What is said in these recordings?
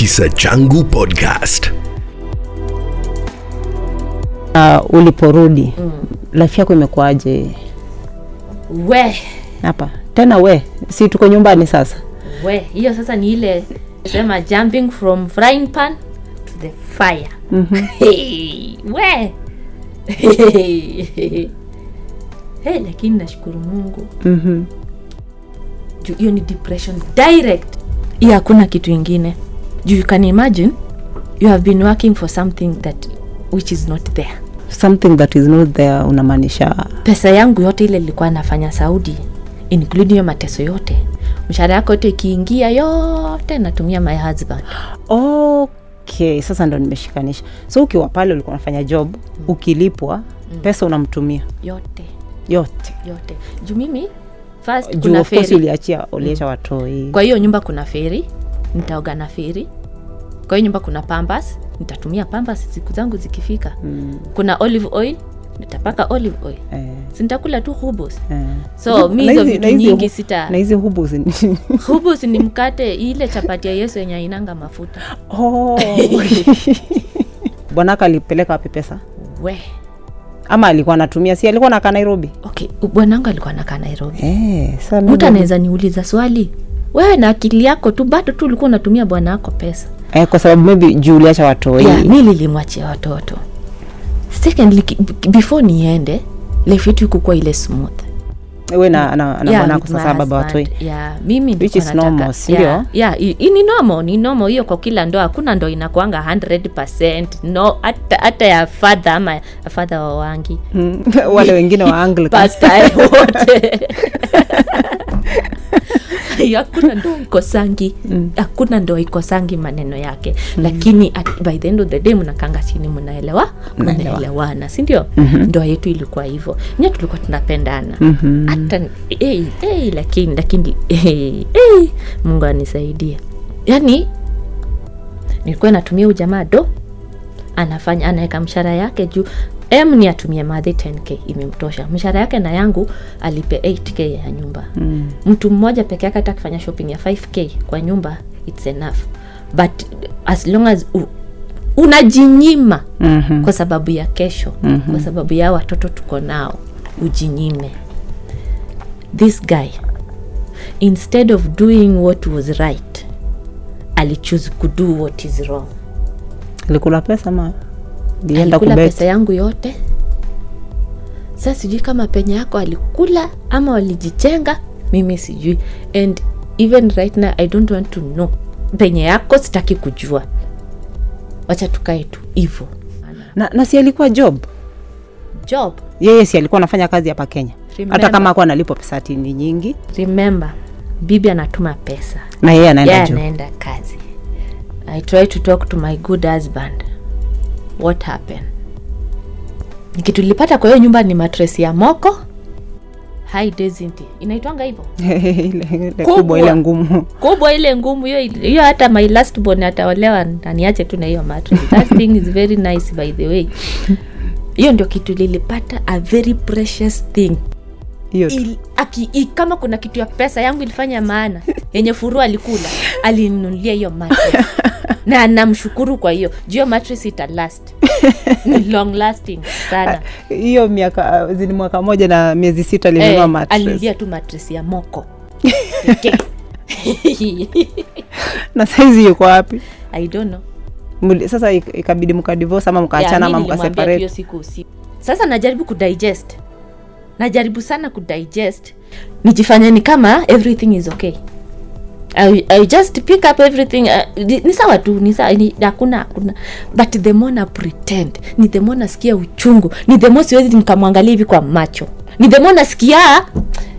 Kisa Changu Podcast. uh, uliporudi mm. life yako imekuwaje? We. Hapa. Tena we. Si tuko nyumbani sasa? We. Hiyo sasa ni ile sema jumping from frying pan to the fire. Mm-hmm. hey, we. Hey, lakini nashukuru mungu. Mm-hmm. juu hiyo ni depression direct. Hiyo hakuna kitu ingine you can imagine you have been working for something that which is not there. Something that is not there unamaanisha pesa yangu yote ile ilikuwa nafanya saudi including hiyo mateso yote. Mshahara yako yote ikiingia yote natumia my husband. Okay sasa ndo nimeshikanisha. So ukiwa pale ulikuwa unafanya job ukilipwa pesa unamtumia. Yote. Yote. Yote. Juu mimi first kuna feri. uliachia uliacha watoi. Kwa hiyo nyumba kuna feri nitaoga na feri. Kwa hiyo nyumba kuna pambas. Nitatumia pambas siku zangu zikifika. Mm. kuna olive oil. Nitapaka olive oil. Eh, sintakula tu hubus. Eh. so mi hizo vitu nyingi sita na hizi hubus ni- hubus ni mkate ile chapati ya yesu yenye ainanga mafuta. Oh. bwanaka alipeleka wapi pesa? We. Ama alikuwa anatumia? Si alikuwa nakaa nairobi? Okay bwanangu alikuwa nakaa nairobi. Eh, mtu anaweza niuliza swali wewe na akili yako tu bado tu ulikuwa unatumia bwana wako pesa. Eh, kwa sababu maybe juu uliacha watoi. Yeah, mi lilimwachia watoto. Secondly before niende life yetu ikukuwa ile smooth. We na, na, na mwanako sasa baba watoi. Yeah, mimi Which is normal, si yeah, yeah, i- i- ni normal ni normal. Hiyo kwa kila ndoa hakuna ndo inakwanga 100 no hata hata ya fadha ama fadha wa wangi. Mm, wale wengine wa Anglican. wote hakuna ndo ikosangi. Hakuna ndoa ikosangi maneno yake. Lakini at, by the end of the day mnakanga chini mnaelewa? Mnaelewana sindio ndoa yetu ilikuwa hivyo. Nya tulikuwa tunapendana. Hata hey, hey, lakini lakini hey, hey, mungu anisaidia yani nilikuwa natumia ujamaa do anafanya anaweka mshahara yake juu m ni atumie madhi 10k imemtosha mshahara yake na yangu alipe 8k ya nyumba mm. mtu mmoja peke yake hata akifanya shopping ya 5k kwa nyumba its enough but as long as u, unajinyima Mhm. kwa sababu ya kesho mm-hmm. kwa sababu ya watoto tuko nao ujinyime this guy instead of doing what was right alichoose kudo what is wrong alikula pesa ma lienda alikula pesa yangu yote. Sa sijui kama penye yako alikula ama walijichenga mimi sijui. And even right now i don't want to know. Penye yako sitaki kujua. Wacha tukae tu hivo na, na si alikuwa job? Job? Yeye si alikuwa anafanya kazi hapa kenya? Remember. hata kama akuwa analipwa pesa tini nyingi. Remember bibi anatuma pesa. Na yeye anaenda anaenda kazi i try to talk to my good husband. What happened? Kitu nilipata kwa hiyo nyumba ni matres ya moko. High density inaitwanga hivyo? Kubwa. ile ngumu. Kubwa ile ngumu hiyo hiyo hata my last born ataolewa aniache tu na hiyo mattress that thing is very nice by the way. Hiyo ndio kitu lilipata a very precious thing. Il, aki, i, kama kuna kitu ya pesa yangu ilifanya maana yenye furua alikula alininunulia hiyo mattress na namshukuru kwa hiyo. Jua mattress ita last ni long lasting sana. Hiyo miaka uh, zini mwaka moja na miezi sita alinunua hey, mattress. alininulia tu mattress ya moko. Na saizi yuko wapi? I don't know. Muli- sasa ikabidi mkadivorce ama mkaachana ama mkaseparate? siku usiku sasa najaribu kudigest. Najaribu sana kudigest. Nijifanyani kama everything is okay I, I just pick up everything uh, ni, sawa tu ni sawa ni hakuna hakuna. But the more na pretend ni the more nasikia uchungu ni the more siwezi nikamwangalia hivi kwa macho. Ni the more nasikia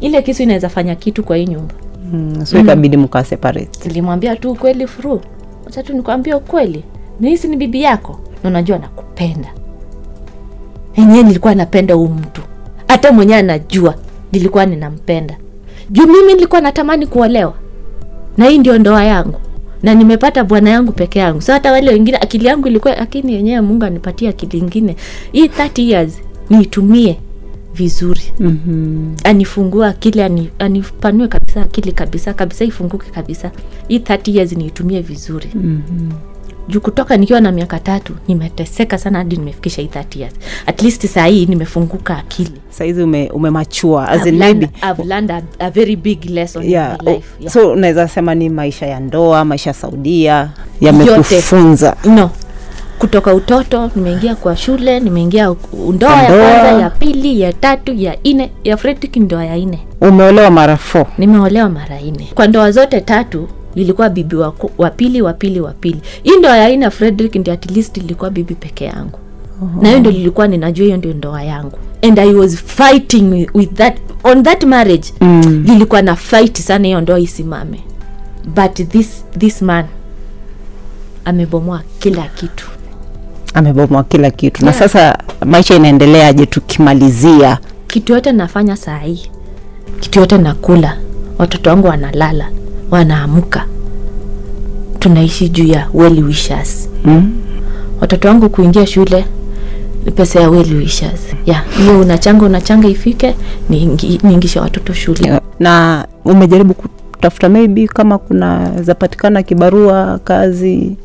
ile kisu inaweza fanya kitu kwa hii nyumba. Mm, so ikabidi mkaa separate. Nilimwambia tu ukweli fru. Tu nikwambia ukweli. Nihisi ni bibi yako? Na unajua nakupenda. Enyewe nilikuwa napenda huu mtu. Hata mwenyewe anajua nilikuwa ninampenda. Juu mimi nilikuwa natamani kuolewa na hii ndio ndoa yangu. Na nimepata bwana yangu peke yangu. So hata wale wengine akili yangu ilikuwa lakini yenyewe mungu anipatie akili ingine. Hii 30 years niitumie vizuri. Mm-hmm. anifungua akili ani, anipanue kabisa akili kabisa kabisa ifunguke kabisa. Hii 30 years niitumie vizuri. Mm-hmm. Juu kutoka nikiwa na miaka tatu nimeteseka sana hadi nimefikisha hii 30 years. At least saa hii nimefunguka akili. Sahizi ume, umemachua as I've in learned- I've learned a, a very big lesson yeah, in my life yeah. so unaweza sema ni maisha ya ndoa maisha ya saudia yamekufunza? No. Kutoka utoto nimeingia kwa shule nimeingia ndoa ya kwanza ya pili ya tatu ya nne, ya Fredrick ndoa ya nne. umeolewa mara fo nimeolewa mara nne. kwa ndoa zote tatu ilikuwa bibi wa, pili wa pili wa pili. Hii ndoa ya aina Fredrick ndio at least bibi peke yangu. Na hiyo ndio lilikuwa ninajua hiyo ndio ndoa yangu. And i was fighting with, that on that marriage mm. nilikuwa na fight sana hiyo ndoa isimame. But this this man amebomoa kila kitu. Amebomoa kila kitu. Na sasa maisha inaendeleaje tukimalizia? Kitu yote nafanya saa hii kitu yote nakula. Watoto wangu wanalala wanaamka. Tunaishi juu ya well wishers. Mm? watoto wangu kuingia shule ni pesa ya well wishers. Ya hiyo unachanga unachanga ifike niingisha watoto shule. Na umejaribu kutafuta maybe kama kuna zapatikana kibarua kazi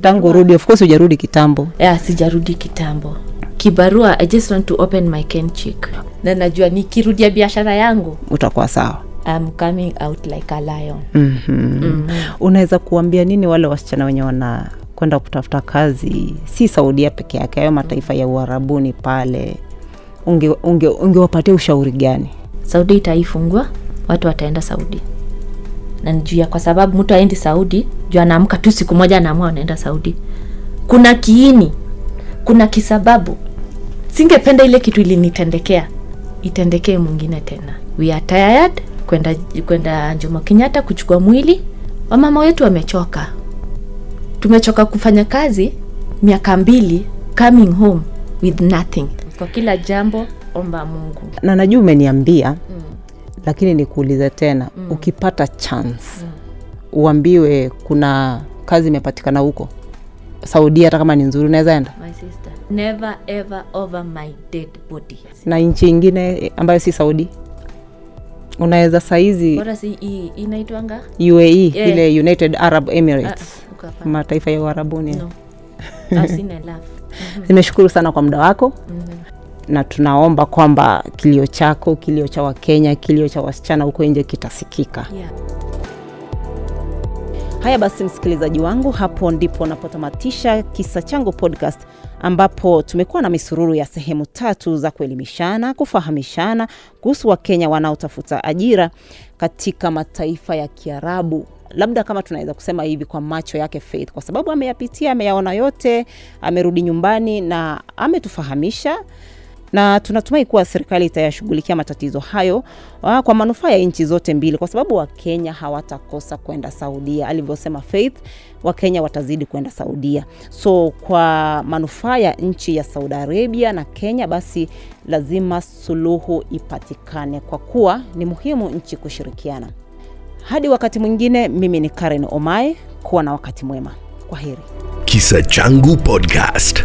tangu rudi of course hujarudi kitambo. Ya sijarudi kitambo. Kibarua i just want to open my kenchik na najua nikirudia biashara yangu utakuwa sawa I'm coming out like a lion. Mm-hmm. unaweza kuambia nini wale wasichana wenye wana kwenda kutafuta kazi? Si saudia peke yake hayo mataifa ya uharabuni pale. Ungewapatia unge, unge ushauri gani? Saudi itaifungua watu wataenda saudi. Na nijua, kwa sababu mtu aendi saudi juu anaamka tu siku moja anaamua anaenda saudi. Kuna kiini kuna kisababu. Singependa ile kitu ilinitendekea. Itendekee mwingine tena. We are tired kwenda kwenda Jomo Kenyatta kuchukua mwili. Wamama wetu wamechoka. Tumechoka kufanya kazi miaka mbili coming home with nothing. Kwa kila jambo omba mungu. Na najua umeniambia mm. lakini nikuulize tena mm. ukipata chance mm. uambiwe kuna kazi imepatikana huko? Saudia hata kama ni nzuri unaweza enda? My sister never ever over my dead body. Na nchi ingine ambayo si saudi unaweza saizi inaitwanga? Uae Yeah. ile united arab Ah, emirates uko mataifa ya uharabuni no. Nimeshukuru sana kwa muda wako. Mhm. na tunaomba kwamba kilio chako kilio cha wakenya kilio cha wasichana huko nje kitasikika. Yeah. haya basi msikilizaji wangu hapo ndipo napotamatisha kisa changu podcast ambapo tumekuwa na misururu ya sehemu tatu za kuelimishana kufahamishana kuhusu wakenya wanaotafuta ajira katika mataifa ya kiarabu. Labda kama tunaweza kusema hivi kwa macho yake faith kwa sababu ameyapitia ameyaona yote amerudi nyumbani na ametufahamisha na tunatumai kuwa serikali itayashughulikia matatizo hayo ah, kwa manufaa ya nchi zote mbili, kwa sababu Wakenya hawatakosa kwenda Saudia. Alivyosema Faith, Wakenya watazidi kwenda Saudia. So kwa manufaa ya nchi ya Saudi Arabia na Kenya, basi lazima suluhu ipatikane, kwa kuwa ni muhimu nchi kushirikiana. Hadi wakati mwingine, mimi ni Karen Omae. Kuwa na wakati mwema. Kwa heri. Kisa Changu Podcast.